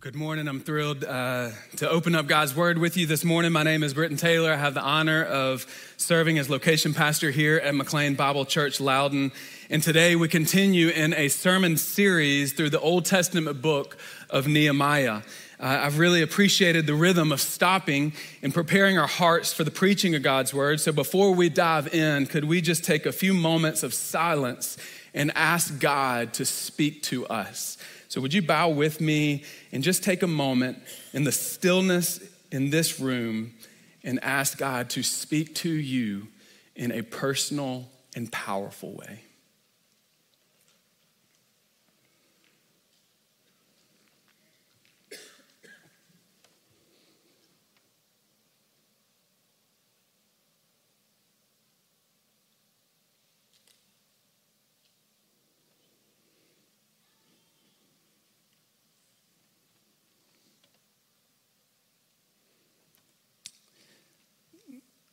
Good morning. I'm thrilled uh, to open up God's Word with you this morning. My name is Britten Taylor. I have the honor of serving as location pastor here at McLean Bible Church, Loudoun. And today we continue in a sermon series through the Old Testament book of Nehemiah. Uh, I've really appreciated the rhythm of stopping and preparing our hearts for the preaching of God's Word. So before we dive in, could we just take a few moments of silence and ask God to speak to us? So, would you bow with me and just take a moment in the stillness in this room and ask God to speak to you in a personal and powerful way?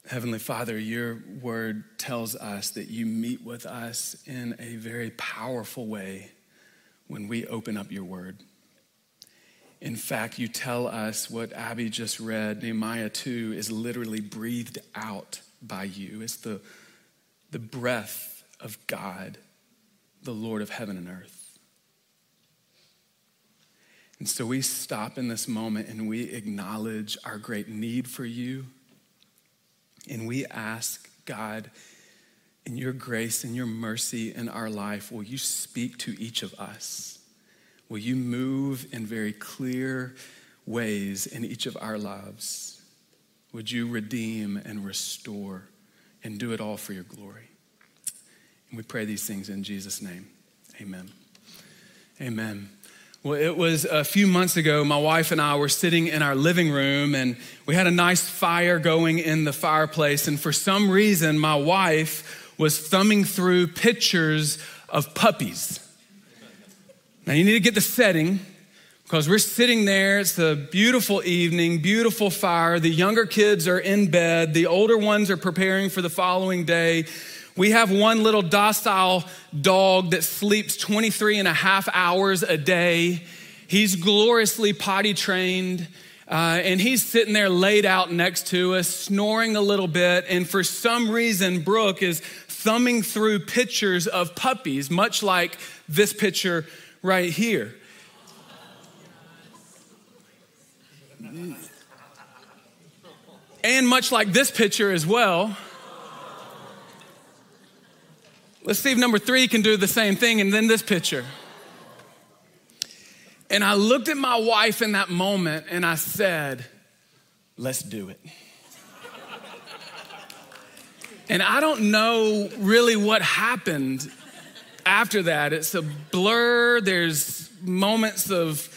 Heavenly Father, your word tells us that you meet with us in a very powerful way when we open up your word. In fact, you tell us what Abby just read, Nehemiah 2, is literally breathed out by you. It's the, the breath of God, the Lord of heaven and earth. And so we stop in this moment and we acknowledge our great need for you and we ask, God, in your grace and your mercy in our life, will you speak to each of us? Will you move in very clear ways in each of our lives? Would you redeem and restore and do it all for your glory? And we pray these things in Jesus' name. Amen. Amen. Well, it was a few months ago, my wife and I were sitting in our living room and we had a nice fire going in the fireplace. And for some reason, my wife was thumbing through pictures of puppies. Now, you need to get the setting because we're sitting there. It's a beautiful evening, beautiful fire. The younger kids are in bed, the older ones are preparing for the following day. We have one little docile dog that sleeps 23 and a half hours a day. He's gloriously potty trained. Uh, and he's sitting there laid out next to us, snoring a little bit. And for some reason, Brooke is thumbing through pictures of puppies, much like this picture right here. And much like this picture as well. Let's see if number three can do the same thing, and then this picture. And I looked at my wife in that moment and I said, Let's do it. and I don't know really what happened after that. It's a blur. There's moments of,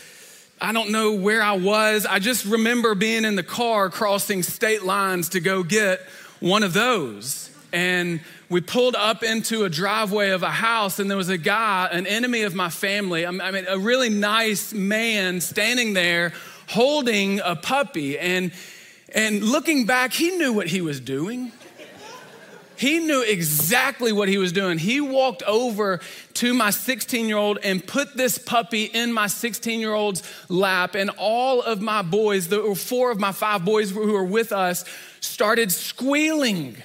I don't know where I was. I just remember being in the car crossing state lines to go get one of those. And we pulled up into a driveway of a house, and there was a guy, an enemy of my family, I mean, a really nice man standing there holding a puppy. And, and looking back, he knew what he was doing. He knew exactly what he was doing. He walked over to my 16 year old and put this puppy in my 16 year old's lap. And all of my boys, the four of my five boys who were with us, started squealing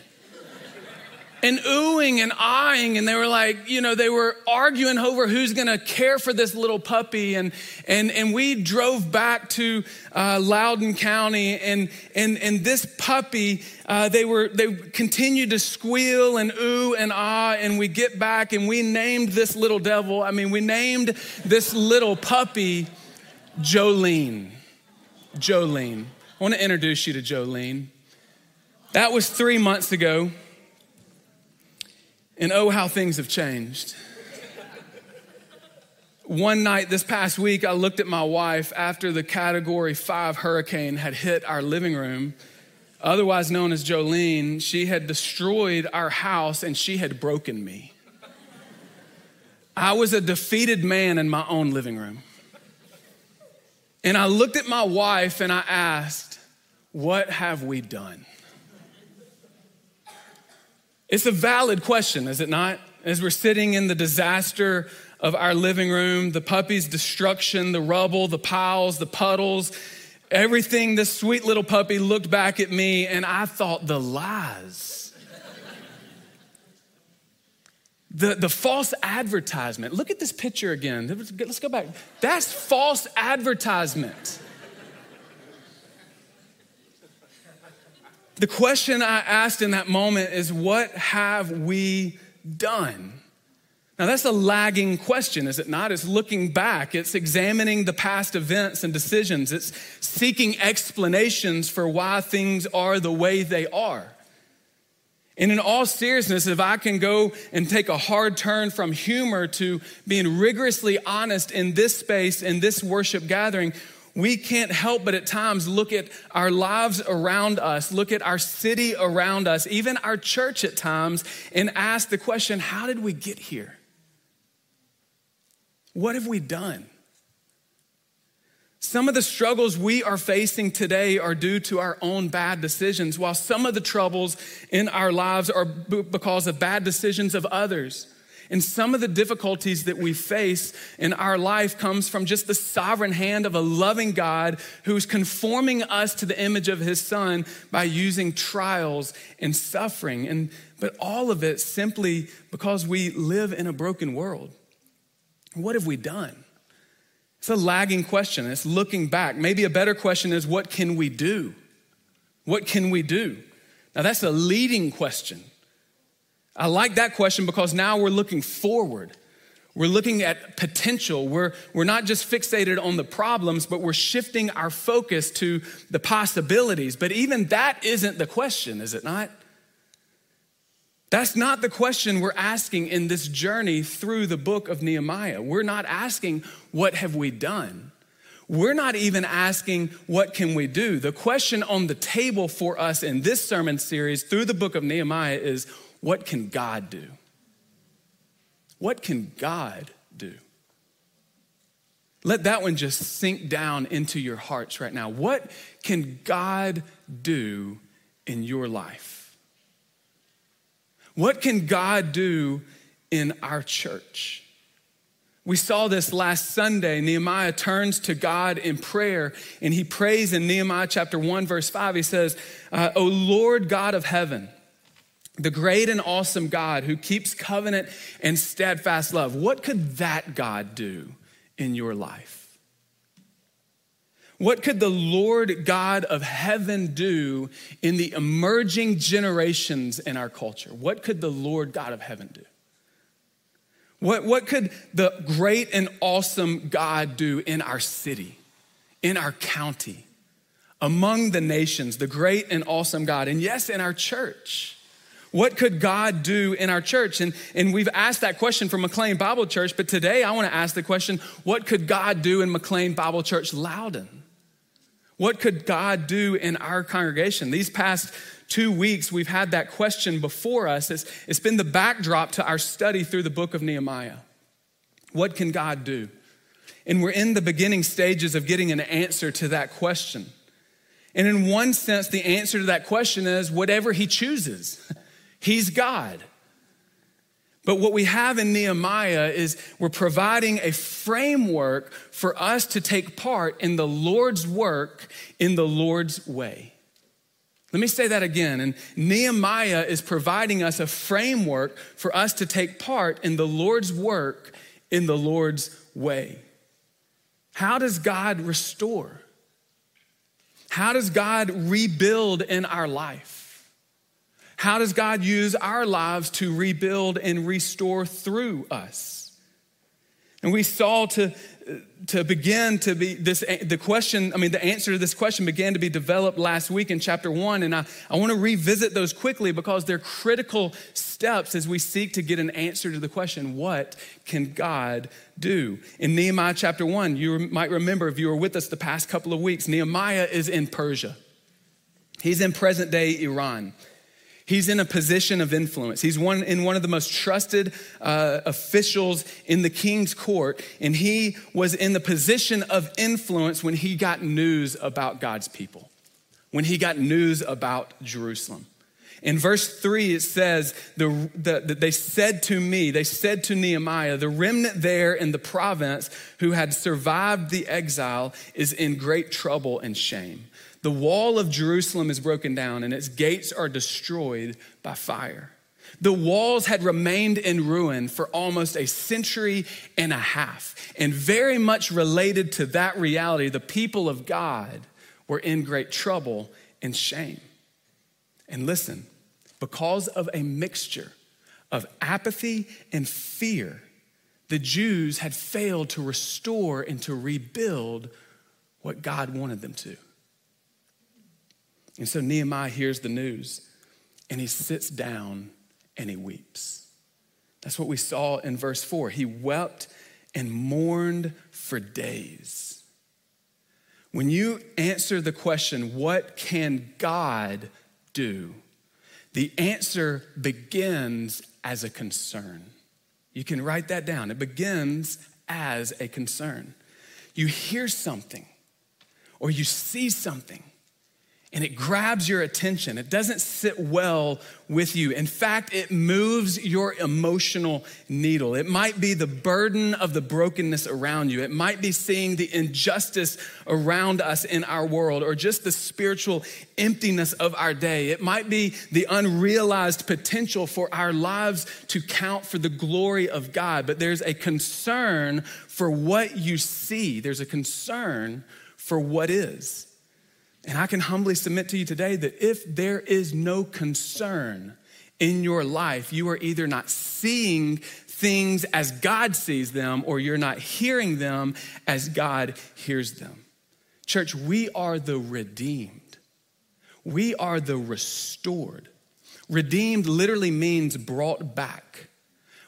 and oohing and eyeing and they were like you know they were arguing over who's going to care for this little puppy and and and we drove back to uh, loudoun county and and and this puppy uh, they were they continued to squeal and ooh and ah and we get back and we named this little devil i mean we named this little puppy jolene. Jolene. I want to introduce you to jolene. That was three months ago and oh, how things have changed. One night this past week, I looked at my wife after the category five hurricane had hit our living room, otherwise known as Jolene. She had destroyed our house and she had broken me. I was a defeated man in my own living room. And I looked at my wife and I asked, What have we done? It's a valid question, is it not? As we're sitting in the disaster of our living room, the puppy's destruction, the rubble, the piles, the puddles, everything, this sweet little puppy looked back at me and I thought, the lies. the, the false advertisement. Look at this picture again. Let's go back. That's false advertisement. The question I asked in that moment is, What have we done? Now, that's a lagging question, is it not? It's looking back, it's examining the past events and decisions, it's seeking explanations for why things are the way they are. And in all seriousness, if I can go and take a hard turn from humor to being rigorously honest in this space, in this worship gathering, we can't help but at times look at our lives around us, look at our city around us, even our church at times, and ask the question how did we get here? What have we done? Some of the struggles we are facing today are due to our own bad decisions, while some of the troubles in our lives are because of bad decisions of others. And some of the difficulties that we face in our life comes from just the sovereign hand of a loving God who's conforming us to the image of his son by using trials and suffering. And but all of it simply because we live in a broken world. What have we done? It's a lagging question. It's looking back. Maybe a better question is what can we do? What can we do? Now that's a leading question. I like that question because now we're looking forward. We're looking at potential. We're, we're not just fixated on the problems, but we're shifting our focus to the possibilities. But even that isn't the question, is it not? That's not the question we're asking in this journey through the book of Nehemiah. We're not asking, what have we done? We're not even asking, what can we do? The question on the table for us in this sermon series through the book of Nehemiah is, what can God do? What can God do? Let that one just sink down into your hearts right now. What can God do in your life? What can God do in our church? We saw this last Sunday. Nehemiah turns to God in prayer and he prays in Nehemiah chapter 1, verse 5. He says, uh, O Lord God of heaven, the great and awesome God who keeps covenant and steadfast love, what could that God do in your life? What could the Lord God of heaven do in the emerging generations in our culture? What could the Lord God of heaven do? What, what could the great and awesome God do in our city, in our county, among the nations, the great and awesome God, and yes, in our church? What could God do in our church? And, and we've asked that question for McLean Bible Church, but today I want to ask the question what could God do in McLean Bible Church Loudoun? What could God do in our congregation? These past two weeks, we've had that question before us. It's, it's been the backdrop to our study through the book of Nehemiah. What can God do? And we're in the beginning stages of getting an answer to that question. And in one sense, the answer to that question is whatever He chooses. He's God. But what we have in Nehemiah is we're providing a framework for us to take part in the Lord's work in the Lord's way. Let me say that again. And Nehemiah is providing us a framework for us to take part in the Lord's work in the Lord's way. How does God restore? How does God rebuild in our life? How does God use our lives to rebuild and restore through us? And we saw to, to begin to be this, the question, I mean, the answer to this question began to be developed last week in chapter one. And I, I want to revisit those quickly because they're critical steps as we seek to get an answer to the question, what can God do? In Nehemiah chapter one, you might remember if you were with us the past couple of weeks, Nehemiah is in Persia. He's in present day Iran. He's in a position of influence. He's one in one of the most trusted uh, officials in the king's court, and he was in the position of influence when he got news about God's people, when he got news about Jerusalem. In verse three, it says, the, the, the, They said to me, they said to Nehemiah, the remnant there in the province who had survived the exile is in great trouble and shame. The wall of Jerusalem is broken down and its gates are destroyed by fire. The walls had remained in ruin for almost a century and a half. And very much related to that reality, the people of God were in great trouble and shame. And listen, because of a mixture of apathy and fear, the Jews had failed to restore and to rebuild what God wanted them to. And so Nehemiah hears the news and he sits down and he weeps. That's what we saw in verse 4. He wept and mourned for days. When you answer the question, what can God do? The answer begins as a concern. You can write that down. It begins as a concern. You hear something or you see something and it grabs your attention. It doesn't sit well with you. In fact, it moves your emotional needle. It might be the burden of the brokenness around you. It might be seeing the injustice around us in our world or just the spiritual emptiness of our day. It might be the unrealized potential for our lives to count for the glory of God. But there's a concern for what you see, there's a concern for what is. And I can humbly submit to you today that if there is no concern in your life, you are either not seeing things as God sees them or you're not hearing them as God hears them. Church, we are the redeemed, we are the restored. Redeemed literally means brought back.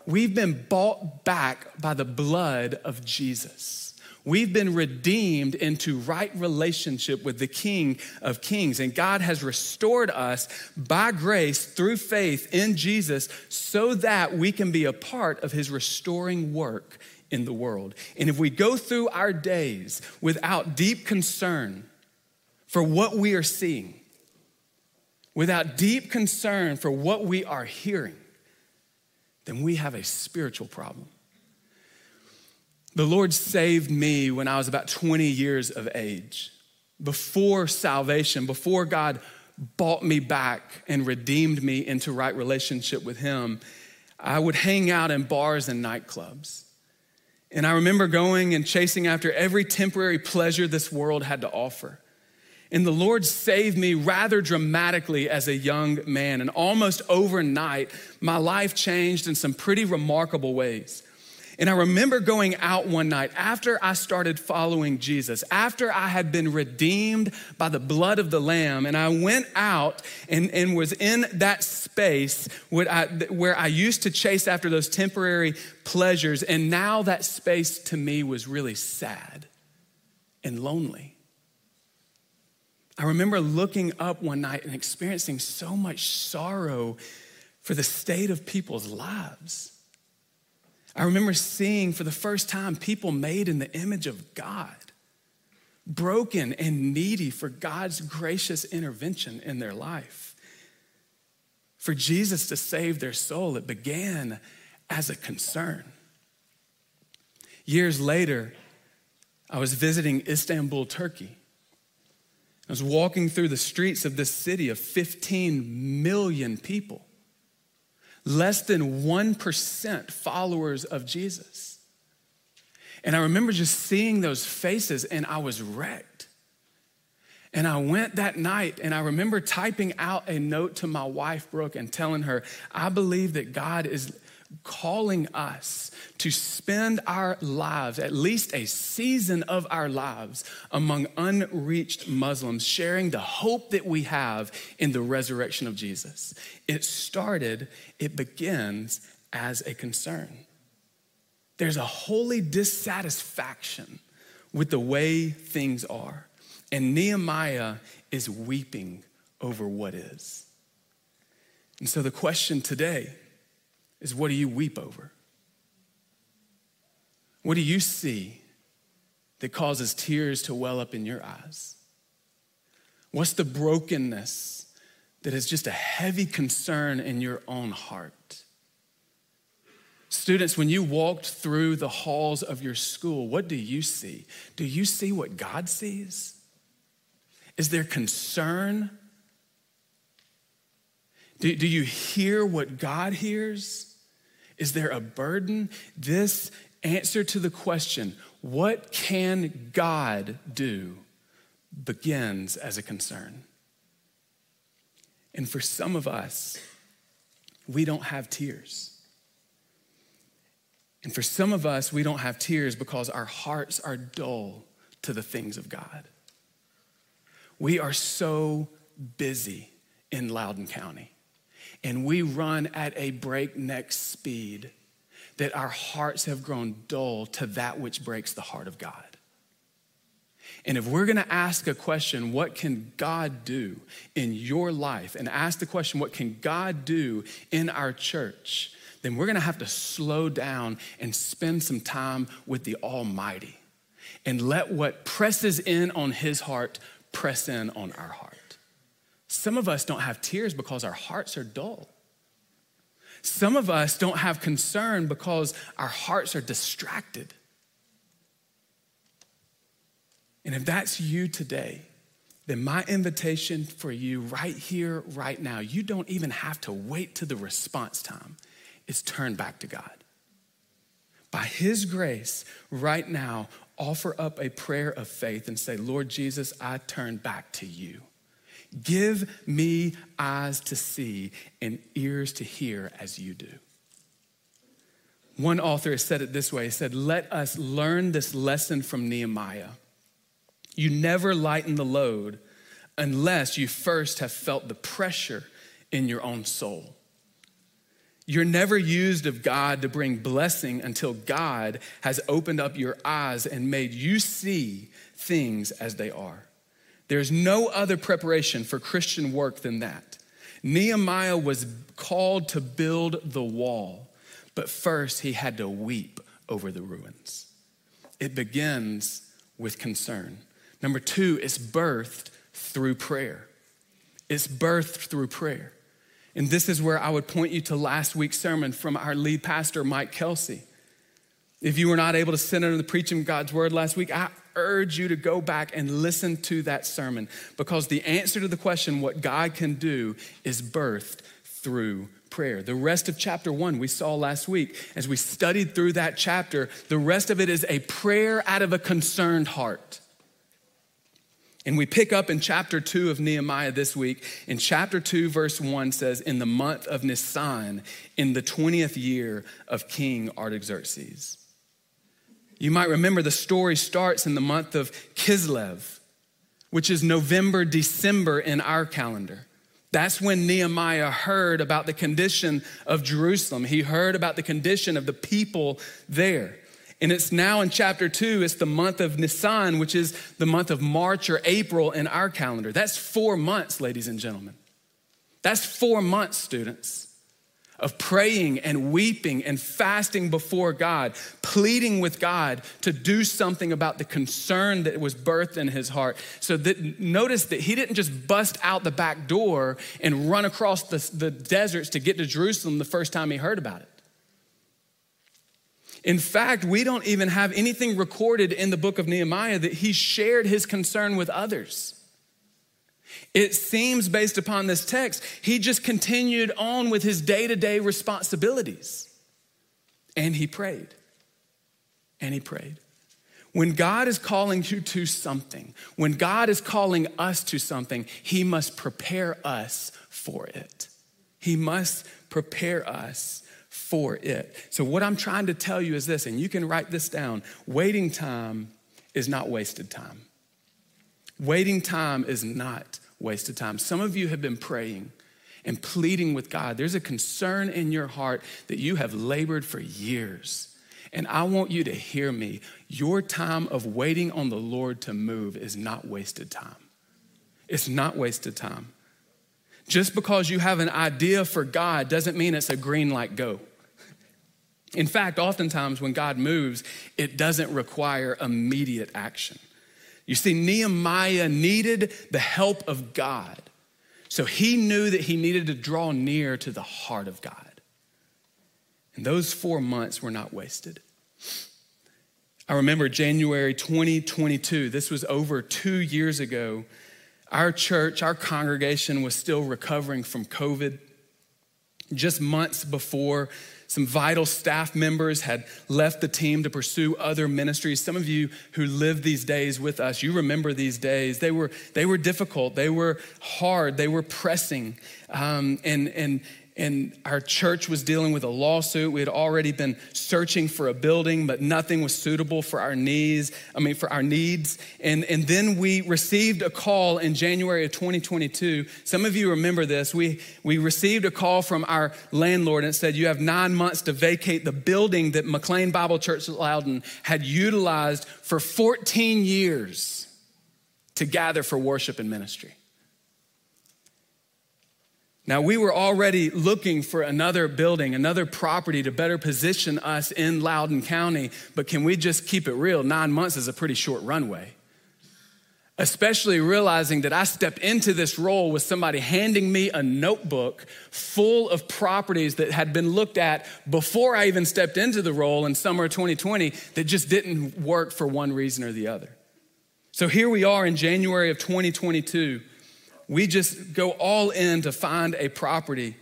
We've been bought back by the blood of Jesus. We've been redeemed into right relationship with the King of Kings. And God has restored us by grace through faith in Jesus so that we can be a part of his restoring work in the world. And if we go through our days without deep concern for what we are seeing, without deep concern for what we are hearing, then we have a spiritual problem. The Lord saved me when I was about 20 years of age. Before salvation, before God bought me back and redeemed me into right relationship with Him, I would hang out in bars and nightclubs. And I remember going and chasing after every temporary pleasure this world had to offer. And the Lord saved me rather dramatically as a young man. And almost overnight, my life changed in some pretty remarkable ways. And I remember going out one night after I started following Jesus, after I had been redeemed by the blood of the Lamb, and I went out and, and was in that space where I, where I used to chase after those temporary pleasures, and now that space to me was really sad and lonely. I remember looking up one night and experiencing so much sorrow for the state of people's lives. I remember seeing for the first time people made in the image of God, broken and needy for God's gracious intervention in their life. For Jesus to save their soul, it began as a concern. Years later, I was visiting Istanbul, Turkey. I was walking through the streets of this city of 15 million people less than 1% followers of Jesus. And I remember just seeing those faces and I was wrecked. And I went that night and I remember typing out a note to my wife, Brooke, and telling her, I believe that God is calling us to spend our lives, at least a season of our lives, among unreached Muslims, sharing the hope that we have in the resurrection of Jesus. It started, it begins as a concern. There's a holy dissatisfaction with the way things are. And Nehemiah is weeping over what is. And so the question today is what do you weep over? What do you see that causes tears to well up in your eyes? What's the brokenness that is just a heavy concern in your own heart? Students, when you walked through the halls of your school, what do you see? Do you see what God sees? Is there concern? Do, do you hear what God hears? Is there a burden? This answer to the question, what can God do, begins as a concern. And for some of us, we don't have tears. And for some of us, we don't have tears because our hearts are dull to the things of God. We are so busy in Loudoun County, and we run at a breakneck speed that our hearts have grown dull to that which breaks the heart of God. And if we're gonna ask a question, what can God do in your life? And ask the question, what can God do in our church? Then we're gonna have to slow down and spend some time with the Almighty and let what presses in on His heart press in on our heart. Some of us don't have tears because our hearts are dull. Some of us don't have concern because our hearts are distracted. And if that's you today, then my invitation for you right here, right now, you don't even have to wait to the response time, is turn back to God. By His grace, right now, offer up a prayer of faith and say, Lord Jesus, I turn back to you. Give me eyes to see and ears to hear as you do. One author has said it this way he said, Let us learn this lesson from Nehemiah. You never lighten the load unless you first have felt the pressure in your own soul. You're never used of God to bring blessing until God has opened up your eyes and made you see things as they are. There's no other preparation for Christian work than that. Nehemiah was called to build the wall, but first he had to weep over the ruins. It begins with concern. Number two, it's birthed through prayer. It's birthed through prayer. And this is where I would point you to last week's sermon from our lead pastor, Mike Kelsey. If you were not able to sit under the preaching of God's word last week, I urge you to go back and listen to that sermon because the answer to the question, what God can do, is birthed through prayer. The rest of chapter one we saw last week as we studied through that chapter, the rest of it is a prayer out of a concerned heart. And we pick up in chapter 2 of Nehemiah this week. In chapter 2, verse 1 says, In the month of Nisan, in the 20th year of King Artaxerxes. You might remember the story starts in the month of Kislev, which is November, December in our calendar. That's when Nehemiah heard about the condition of Jerusalem. He heard about the condition of the people there. And it's now in chapter two, it's the month of Nisan, which is the month of March or April in our calendar. That's four months, ladies and gentlemen. That's four months, students of praying and weeping and fasting before God, pleading with God to do something about the concern that was birthed in his heart. So that notice that he didn't just bust out the back door and run across the, the deserts to get to Jerusalem the first time he heard about it. In fact, we don't even have anything recorded in the book of Nehemiah that he shared his concern with others. It seems, based upon this text, he just continued on with his day to day responsibilities. And he prayed. And he prayed. When God is calling you to something, when God is calling us to something, he must prepare us for it. He must prepare us for it. So, what I'm trying to tell you is this, and you can write this down waiting time is not wasted time. Waiting time is not wasted time. Some of you have been praying and pleading with God. There's a concern in your heart that you have labored for years. And I want you to hear me. Your time of waiting on the Lord to move is not wasted time. It's not wasted time. Just because you have an idea for God doesn't mean it's a green light go. In fact, oftentimes when God moves, it doesn't require immediate action. You see, Nehemiah needed the help of God So he knew that he needed to draw near to the heart of God. And those four months were not wasted. I remember January 2022, this was over two years ago. Our church, our congregation was still recovering from COVID. Just months before, some vital staff members had left the team to pursue other ministries. Some of you who lived these days with us, you remember these days. They were, they were difficult, they were hard, they were pressing. Um, and, and, and our church was dealing with a lawsuit. We had already been searching for a building, but nothing was suitable for our needs. I mean, for our needs. And, and then we received a call in January of 2022. Some of you remember this. We, we received a call from our landlord and it said, You have nine months to vacate the building that McLean Bible Church Loudoun had utilized for 14 years to gather for worship and ministry. Now, we were already looking for another building, another property to better position us in Loudoun County, but can we just keep it real? Nine months is a pretty short runway. Especially realizing that I stepped into this role with somebody handing me a notebook full of properties that had been looked at before I even stepped into the role in summer 2020 that just didn't work for one reason or the other. So here we are in January of 2022 we just go all in to find a property.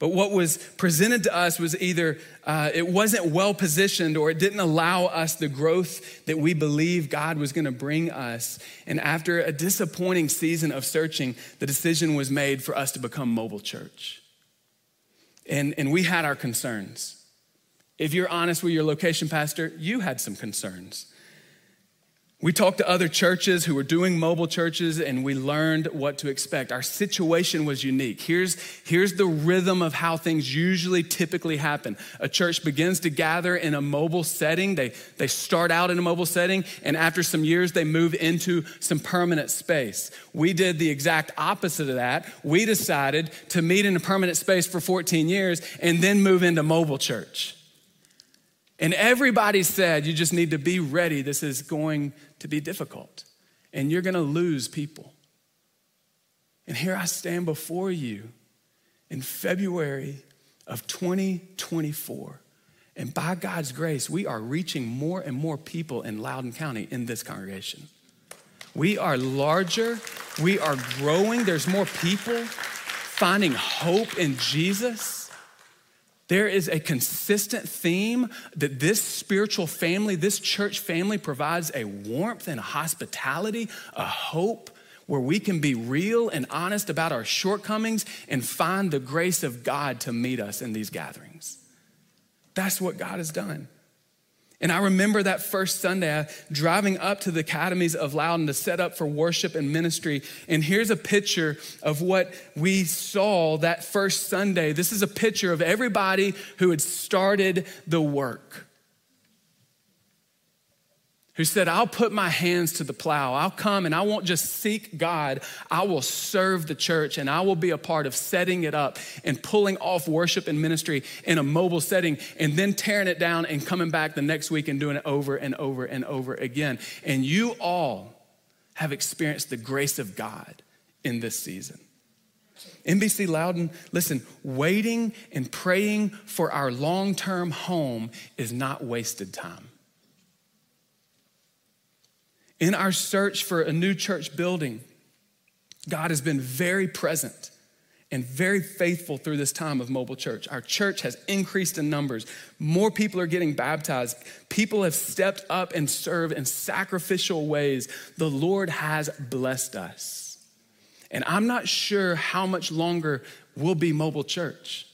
But what was presented to us was either uh, it wasn't well positioned or it didn't allow us the growth that we believe God was going to bring us. And after a disappointing season of searching, the decision was made for us to become mobile church. And, and we had our concerns. If you're honest with your location pastor, you had some concerns. We talked to other churches who were doing mobile churches and we learned what to expect. Our situation was unique. Here's, here's the rhythm of how things usually typically happen. A church begins to gather in a mobile setting. They, they start out in a mobile setting and after some years they move into some permanent space. We did the exact opposite of that. We decided to meet in a permanent space for 14 years and then move into mobile church. And everybody said, you just need to be ready. This is going to be difficult, and you're going to lose people. And here I stand before you in February of 2024. And by God's grace, we are reaching more and more people in Loudoun County in this congregation. We are larger, we are growing, there's more people finding hope in Jesus. There is a consistent theme that this spiritual family, this church family provides a warmth and a hospitality, a hope where we can be real and honest about our shortcomings and find the grace of God to meet us in these gatherings. That's what God has done. And I remember that first Sunday, uh, driving up to the academies of Loudoun to set up for worship and ministry. And here's a picture of what we saw that first Sunday. This is a picture of everybody who had started the work who said, I'll put my hands to the plow. I'll come and I won't just seek God, I will serve the church and I will be a part of setting it up and pulling off worship and ministry in a mobile setting and then tearing it down and coming back the next week and doing it over and over and over again. And you all have experienced the grace of God in this season. MBC Loudoun, listen, waiting and praying for our long term home is not wasted time. In our search for a new church building, God has been very present and very faithful through this time of mobile church. Our church has increased in numbers. More people are getting baptized. People have stepped up and served in sacrificial ways. The Lord has blessed us. And I'm not sure how much longer we'll be mobile church,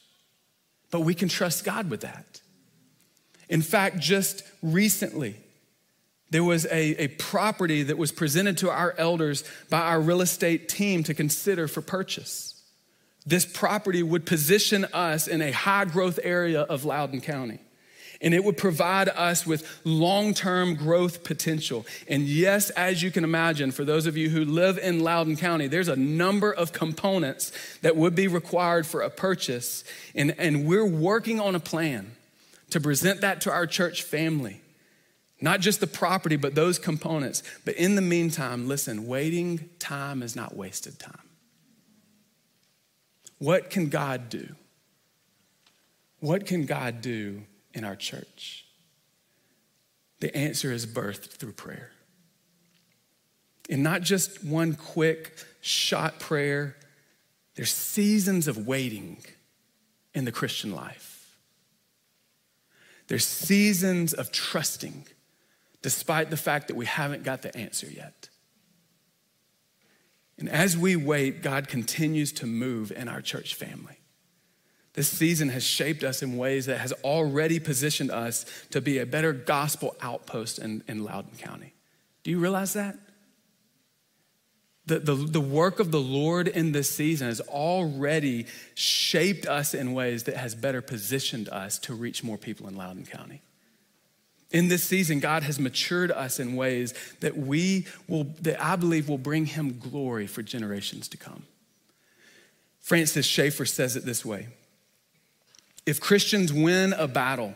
but we can trust God with that. In fact, just recently, there was a, a property that was presented to our elders by our real estate team to consider for purchase. This property would position us in a high growth area of Loudoun County. And it would provide us with long term growth potential. And yes, as you can imagine, for those of you who live in Loudoun County, there's a number of components that would be required for a purchase. And, and we're working on a plan to present that to our church family not just the property, but those components. But in the meantime, listen, waiting time is not wasted time. What can God do? What can God do in our church? The answer is birthed through prayer. And not just one quick shot prayer, there's seasons of waiting in the Christian life. There's seasons of trusting, despite the fact that we haven't got the answer yet. And as we wait, God continues to move in our church family. This season has shaped us in ways that has already positioned us to be a better gospel outpost in, in Loudoun County. Do you realize that? The, the, the work of the Lord in this season has already shaped us in ways that has better positioned us to reach more people in Loudoun County. In this season, God has matured us in ways that we will, that I believe will bring him glory for generations to come. Francis Schaeffer says it this way If Christians win a battle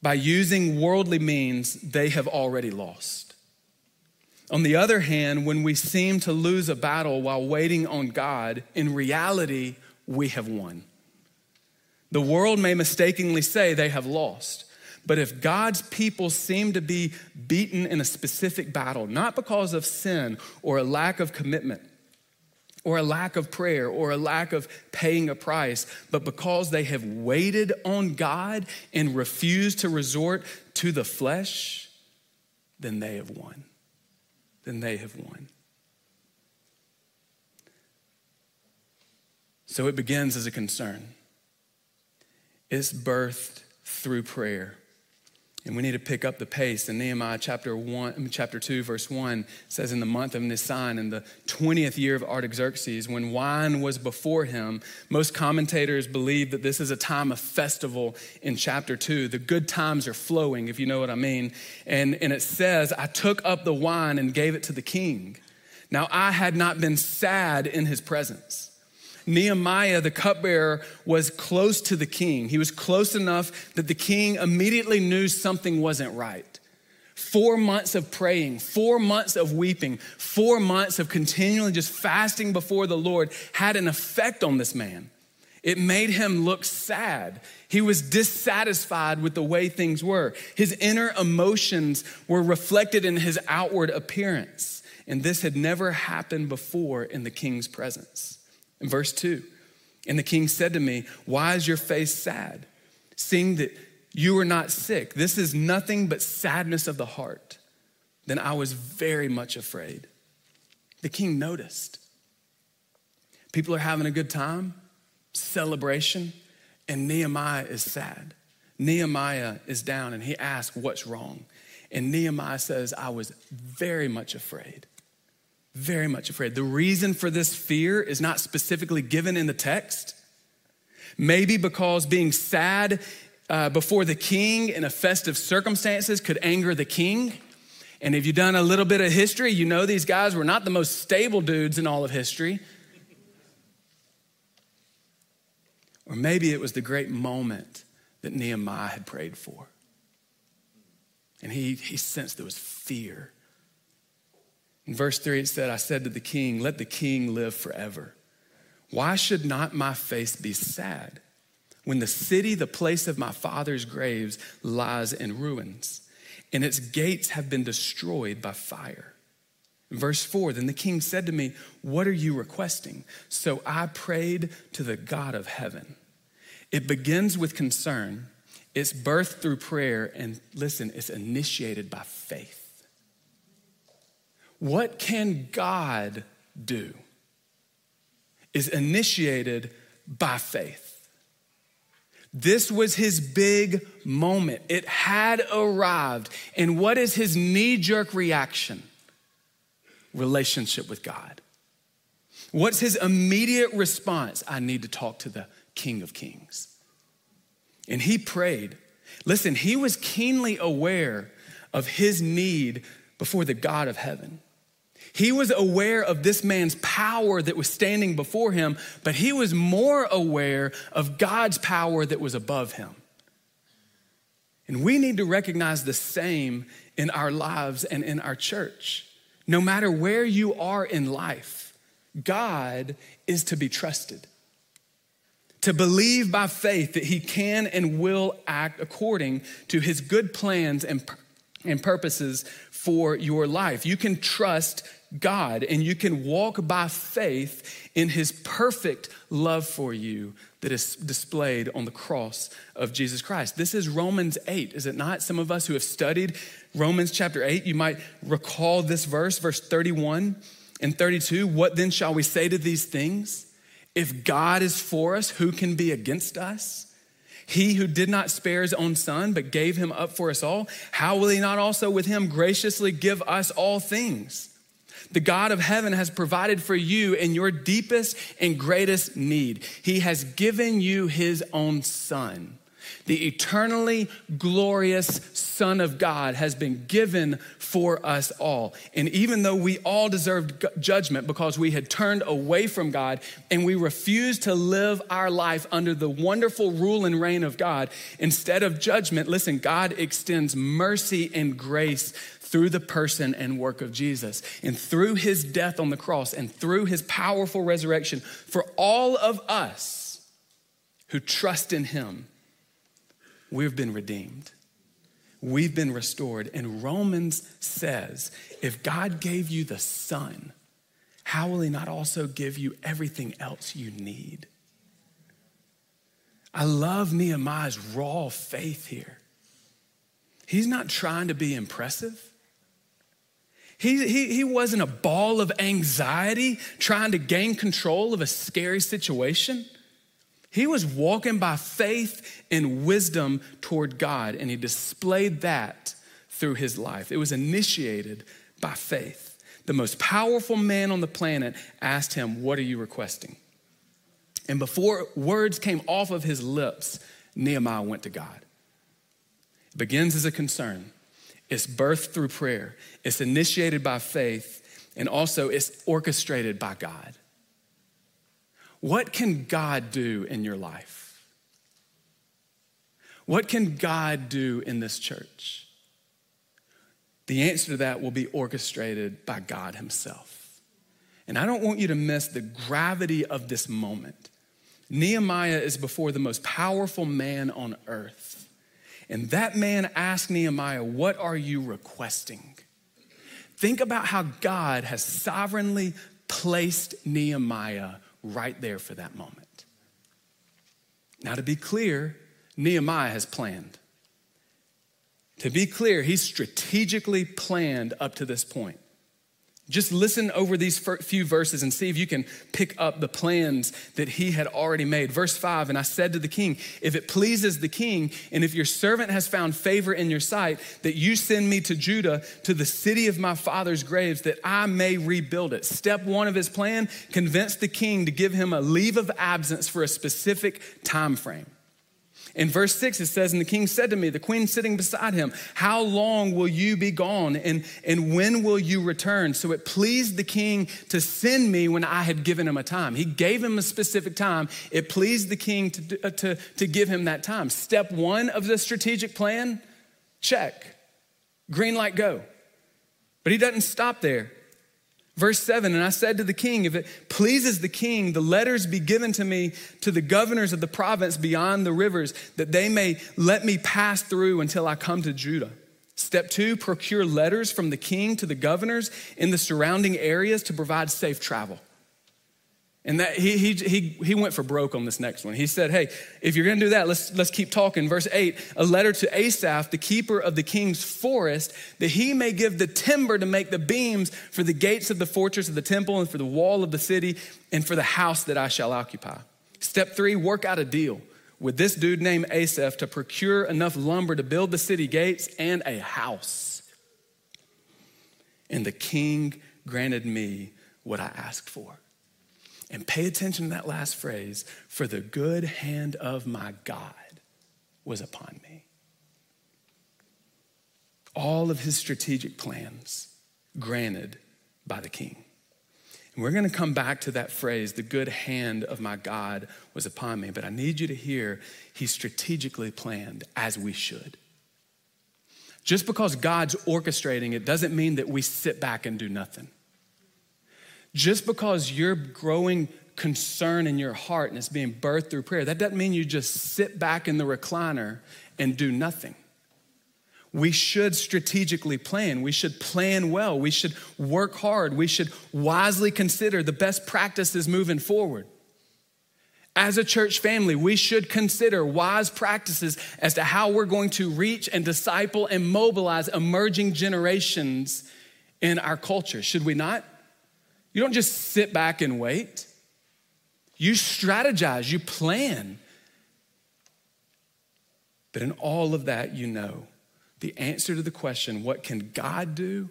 by using worldly means, they have already lost. On the other hand, when we seem to lose a battle while waiting on God, in reality, we have won. The world may mistakenly say they have lost. But if God's people seem to be beaten in a specific battle, not because of sin or a lack of commitment, or a lack of prayer, or a lack of paying a price, but because they have waited on God and refused to resort to the flesh, then they have won. Then they have won. So it begins as a concern. It's birthed through prayer. And we need to pick up the pace. In Nehemiah chapter one, chapter two, verse one says, "In the month of Nisan, in the twentieth year of Artaxerxes, when wine was before him." Most commentators believe that this is a time of festival. In chapter two, the good times are flowing, if you know what I mean. And and it says, "I took up the wine and gave it to the king." Now I had not been sad in his presence. Nehemiah, the cupbearer, was close to the king. He was close enough that the king immediately knew something wasn't right. Four months of praying, four months of weeping, four months of continually just fasting before the Lord had an effect on this man. It made him look sad. He was dissatisfied with the way things were. His inner emotions were reflected in his outward appearance. And this had never happened before in the king's presence. In verse 2, and the king said to me, Why is your face sad? Seeing that you are not sick. This is nothing but sadness of the heart. Then I was very much afraid. The king noticed. People are having a good time, celebration, and Nehemiah is sad. Nehemiah is down and he asks, What's wrong? And Nehemiah says, I was very much afraid very much afraid. The reason for this fear is not specifically given in the text. Maybe because being sad uh, before the king in a festive circumstances could anger the king. And if you've done a little bit of history, you know these guys were not the most stable dudes in all of history. Or maybe it was the great moment that Nehemiah had prayed for. And he, he sensed there was fear in verse 3, it said, I said to the king, Let the king live forever. Why should not my face be sad when the city, the place of my father's graves, lies in ruins and its gates have been destroyed by fire? Verse 4, then the king said to me, What are you requesting? So I prayed to the God of heaven. It begins with concern, it's birthed through prayer, and listen, it's initiated by faith. What can God do? Is initiated by faith. This was his big moment. It had arrived. And what is his knee jerk reaction? Relationship with God. What's his immediate response? I need to talk to the King of Kings. And he prayed. Listen, he was keenly aware of his need before the God of heaven. He was aware of this man's power that was standing before him, but he was more aware of God's power that was above him. And we need to recognize the same in our lives and in our church. No matter where you are in life, God is to be trusted. to believe by faith that he can and will act according to his good plans and, and purposes for your life. You can trust God and you can walk by faith in his perfect love for you that is displayed on the cross of Jesus Christ. This is Romans 8, is it not? Some of us who have studied Romans chapter 8, you might recall this verse, verse 31 and 32. What then shall we say to these things? If God is for us, who can be against us? He who did not spare his own son, but gave him up for us all, how will he not also with him graciously give us all things? The God of heaven has provided for you in your deepest and greatest need. He has given you his own son the eternally glorious Son of God has been given for us all. And even though we all deserved judgment because we had turned away from God and we refused to live our life under the wonderful rule and reign of God, instead of judgment, listen, God extends mercy and grace through the person and work of Jesus and through his death on the cross and through his powerful resurrection for all of us who trust in him we've been redeemed. We've been restored. And Romans says if God gave you the Son, how will He not also give you everything else you need? I love Nehemiah's raw faith here. He's not trying to be impressive. He, he, he wasn't a ball of anxiety trying to gain control of a scary situation. He was walking by faith and wisdom toward God, and he displayed that through his life. It was initiated by faith. The most powerful man on the planet asked him, What are you requesting? And before words came off of his lips, Nehemiah went to God. It begins as a concern, it's birthed through prayer, it's initiated by faith, and also it's orchestrated by God. What can God do in your life? What can God do in this church? The answer to that will be orchestrated by God Himself. And I don't want you to miss the gravity of this moment. Nehemiah is before the most powerful man on earth. And that man asked Nehemiah, What are you requesting? Think about how God has sovereignly placed Nehemiah right there for that moment. Now, to be clear, Nehemiah has planned. To be clear, he's strategically planned up to this point. Just listen over these few verses and see if you can pick up the plans that he had already made. Verse 5 And I said to the king, If it pleases the king, and if your servant has found favor in your sight, that you send me to Judah, to the city of my father's graves, that I may rebuild it. Step one of his plan convince the king to give him a leave of absence for a specific time frame. In verse 6, it says, And the king said to me, the queen sitting beside him, How long will you be gone, and, and when will you return? So it pleased the king to send me when I had given him a time. He gave him a specific time. It pleased the king to, uh, to, to give him that time. Step one of the strategic plan check. Green light, go. But he doesn't stop there. Verse 7 And I said to the king, If it pleases the king, the letters be given to me to the governors of the province beyond the rivers, that they may let me pass through until I come to Judah. Step two, procure letters from the king to the governors in the surrounding areas to provide safe travel. And that he, he, he, he went for broke on this next one. He said, Hey, if you're gonna do that, let's, let's keep talking. Verse 8 a letter to Asaph, the keeper of the king's forest, that he may give the timber to make the beams for the gates of the fortress of the temple and for the wall of the city and for the house that I shall occupy. Step three, work out a deal with this dude named Asaph to procure enough lumber to build the city gates and a house. And the king granted me what I asked for. And pay attention to that last phrase for the good hand of my God was upon me. All of his strategic plans granted by the king. And we're going to come back to that phrase, the good hand of my God was upon me. But I need you to hear, he strategically planned as we should. Just because God's orchestrating it doesn't mean that we sit back and do nothing. Just because you're growing concern in your heart and it's being birthed through prayer, that doesn't mean you just sit back in the recliner and do nothing. We should strategically plan. We should plan well. We should work hard. We should wisely consider the best practices moving forward. As a church family, we should consider wise practices as to how we're going to reach and disciple and mobilize emerging generations in our culture. Should we not? You don't just sit back and wait. You strategize, you plan. But in all of that, you know the answer to the question, what can God do,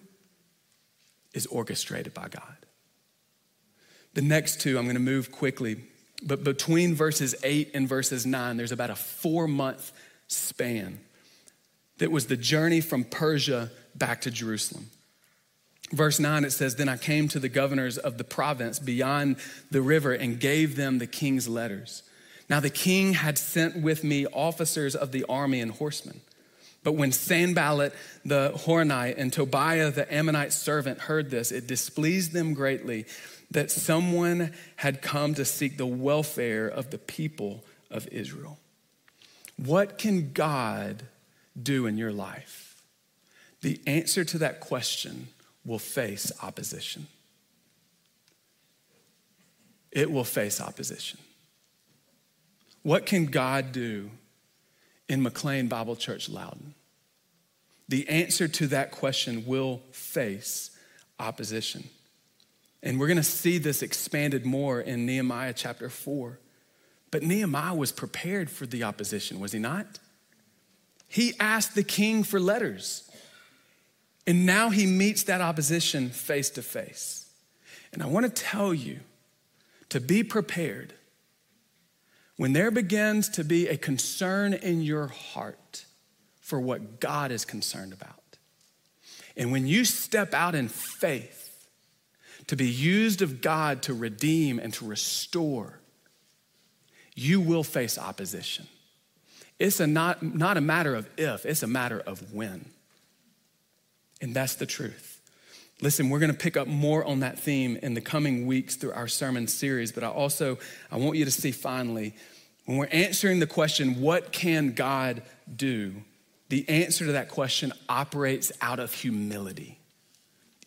is orchestrated by God. The next two, I'm going to move quickly, but between verses 8 and verses 9, there's about a four month span that was the journey from Persia back to Jerusalem. Verse 9, it says, Then I came to the governors of the province beyond the river and gave them the king's letters. Now the king had sent with me officers of the army and horsemen. But when Sanballat the Horonite and Tobiah the Ammonite servant heard this, it displeased them greatly that someone had come to seek the welfare of the people of Israel. What can God do in your life? The answer to that question will face opposition. It will face opposition. What can God do in McLean Bible Church Loudoun? The answer to that question will face opposition. And we're going to see this expanded more in Nehemiah chapter 4. But Nehemiah was prepared for the opposition, was he not? He asked the king for letters. And now he meets that opposition face to face. And I want to tell you to be prepared when there begins to be a concern in your heart for what God is concerned about. And when you step out in faith to be used of God to redeem and to restore, you will face opposition. It's a not, not a matter of if, it's a matter of when. And that's the truth. Listen, we're going to pick up more on that theme in the coming weeks through our sermon series, but I also I want you to see finally when we're answering the question what can God do? The answer to that question operates out of humility.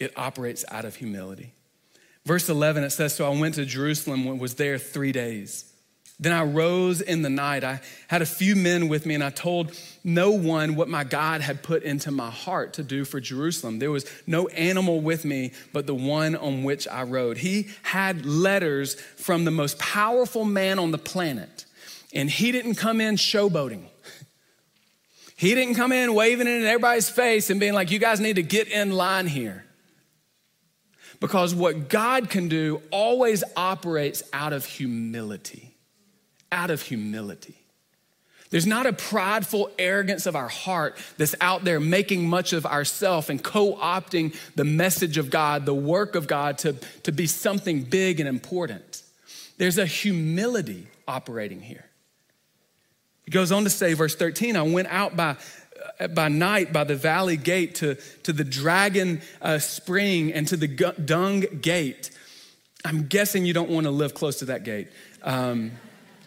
It operates out of humility. Verse 11 it says so I went to Jerusalem and was there 3 days. Then I rose in the night. I had a few men with me, and I told no one what my God had put into my heart to do for Jerusalem. There was no animal with me but the one on which I rode. He had letters from the most powerful man on the planet, and he didn't come in showboating. He didn't come in waving it in everybody's face and being like, you guys need to get in line here. Because what God can do always operates out of humility out of humility. There's not a prideful arrogance of our heart that's out there making much of ourself and co-opting the message of God, the work of God to, to be something big and important. There's a humility operating here. He goes on to say, verse 13, I went out by, by night by the valley gate to, to the dragon uh, spring and to the dung gate. I'm guessing you don't want to live close to that gate. Um,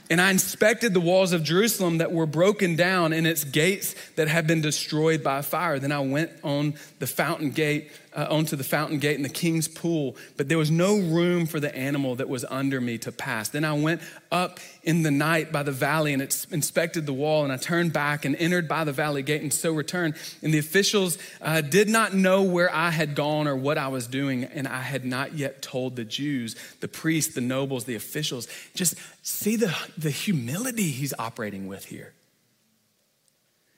and I inspected the walls of Jerusalem that were broken down and its gates that had been destroyed by fire. Then I went on the fountain gate, uh, onto the fountain gate in the king's pool, but there was no room for the animal that was under me to pass. Then I went up in the night by the valley and inspected the wall, and I turned back and entered by the valley gate and so returned. And the officials uh, did not know where I had gone or what I was doing, and I had not yet told the Jews, the priests, the nobles, the officials. Just see the, the humility he's operating with here.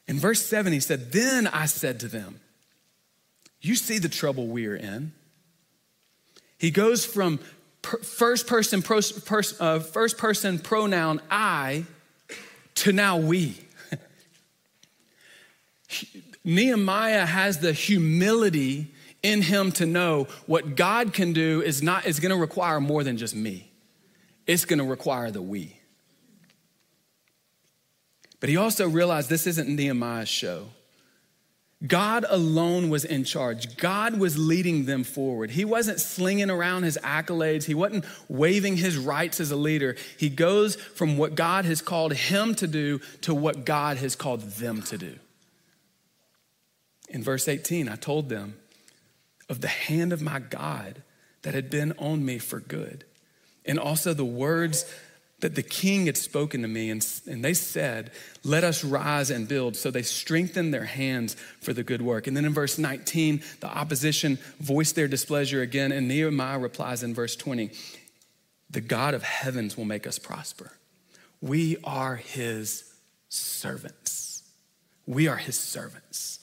In verse 7, he said, Then I said to them, you see the trouble we're in. He goes from first person, uh, first person pronoun I to now we. Nehemiah has the humility in him to know what God can do is not is going to require more than just me. It's going to require the we. But he also realized this isn't Nehemiah's show. God alone was in charge. God was leading them forward. He wasn't slinging around his accolades. He wasn't waving his rights as a leader. He goes from what God has called him to do to what God has called them to do. In verse 18, I told them of the hand of my God that had been on me for good, and also the words that the king had spoken to me, and, and they said, Let us rise and build. So they strengthened their hands for the good work. And then in verse 19, the opposition voiced their displeasure again, and Nehemiah replies in verse 20, The God of heavens will make us prosper. We are his servants. We are his servants.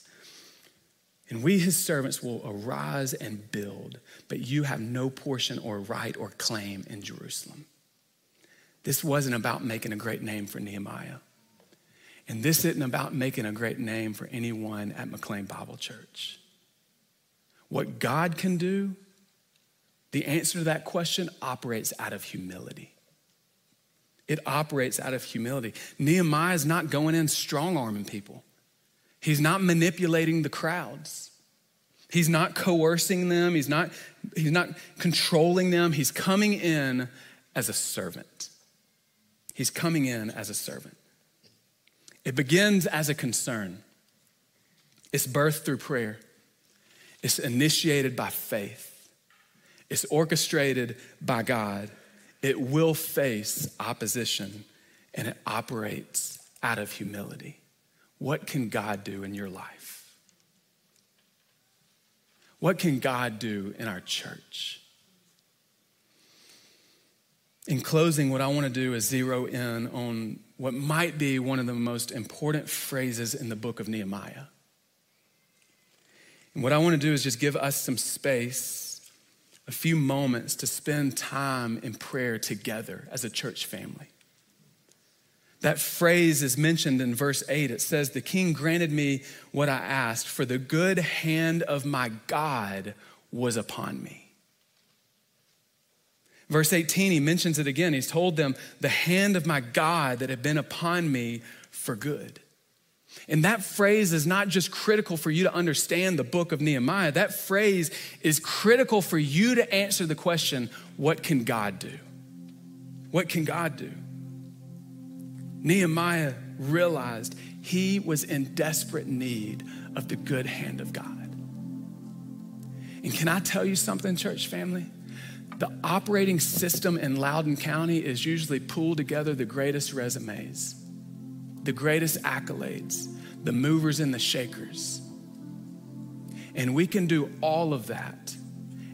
And we, his servants, will arise and build, but you have no portion or right or claim in Jerusalem. This wasn't about making a great name for Nehemiah. And this isn't about making a great name for anyone at McLean Bible Church. What God can do, the answer to that question operates out of humility. It operates out of humility. Nehemiah is not going in strong arming people. He's not manipulating the crowds. He's not coercing them. He's not, he's not controlling them. He's coming in as a servant. He's coming in as a servant. It begins as a concern. It's birthed through prayer. It's initiated by faith. It's orchestrated by God. It will face opposition and it operates out of humility. What can God do in your life? What can God do in our church? In closing, what I want to do is zero in on what might be one of the most important phrases in the book of Nehemiah. And what I want to do is just give us some space, a few moments to spend time in prayer together as a church family. That phrase is mentioned in verse 8. It says, The king granted me what I asked, for the good hand of my God was upon me. Verse 18, he mentions it again. He's told them, The hand of my God that had been upon me for good. And that phrase is not just critical for you to understand the book of Nehemiah, that phrase is critical for you to answer the question what can God do? What can God do? Nehemiah realized he was in desperate need of the good hand of God. And can I tell you something, church family? The operating system in Loudoun County is usually pull together the greatest resumes, the greatest accolades, the movers and the shakers. And we can do all of that,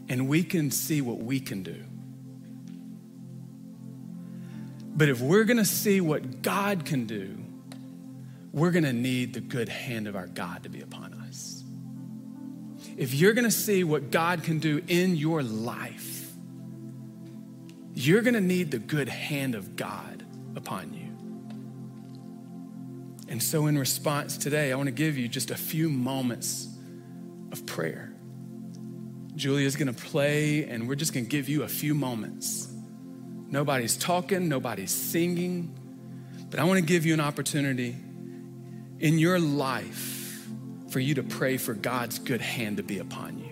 and we can see what we can do. But if we're gonna see what God can do, we're gonna need the good hand of our God to be upon us. If you're gonna see what God can do in your life, you're going to need the good hand of God upon you. And so, in response today, I want to give you just a few moments of prayer. Julia's going to play, and we're just going to give you a few moments. Nobody's talking, nobody's singing, but I want to give you an opportunity in your life for you to pray for God's good hand to be upon you.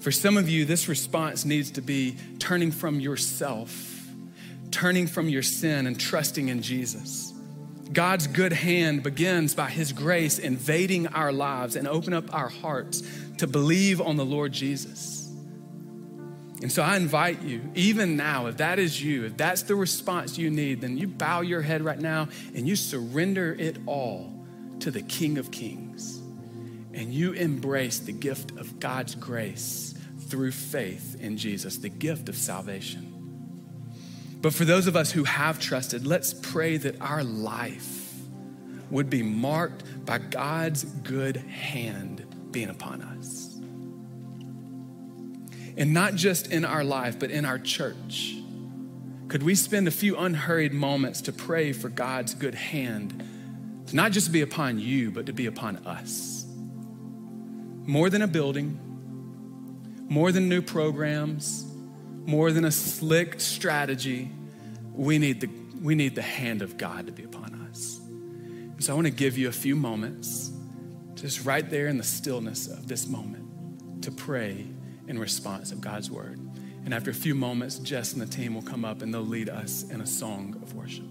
For some of you, this response needs to be turning from yourself, turning from your sin, and trusting in Jesus. God's good hand begins by His grace invading our lives and open up our hearts to believe on the Lord Jesus. And so I invite you, even now, if that is you, if that's the response you need, then you bow your head right now and you surrender it all to the King of Kings. And you embrace the gift of God's grace through faith in Jesus, the gift of salvation. But for those of us who have trusted, let's pray that our life would be marked by God's good hand being upon us. And not just in our life, but in our church. Could we spend a few unhurried moments to pray for God's good hand to not just be upon you, but to be upon us? More than a building, more than new programs, more than a slick strategy, we need the, we need the hand of God to be upon us. And so I want to give you a few moments just right there in the stillness of this moment to pray in response of God's word. And after a few moments, Jess and the team will come up and they'll lead us in a song of worship.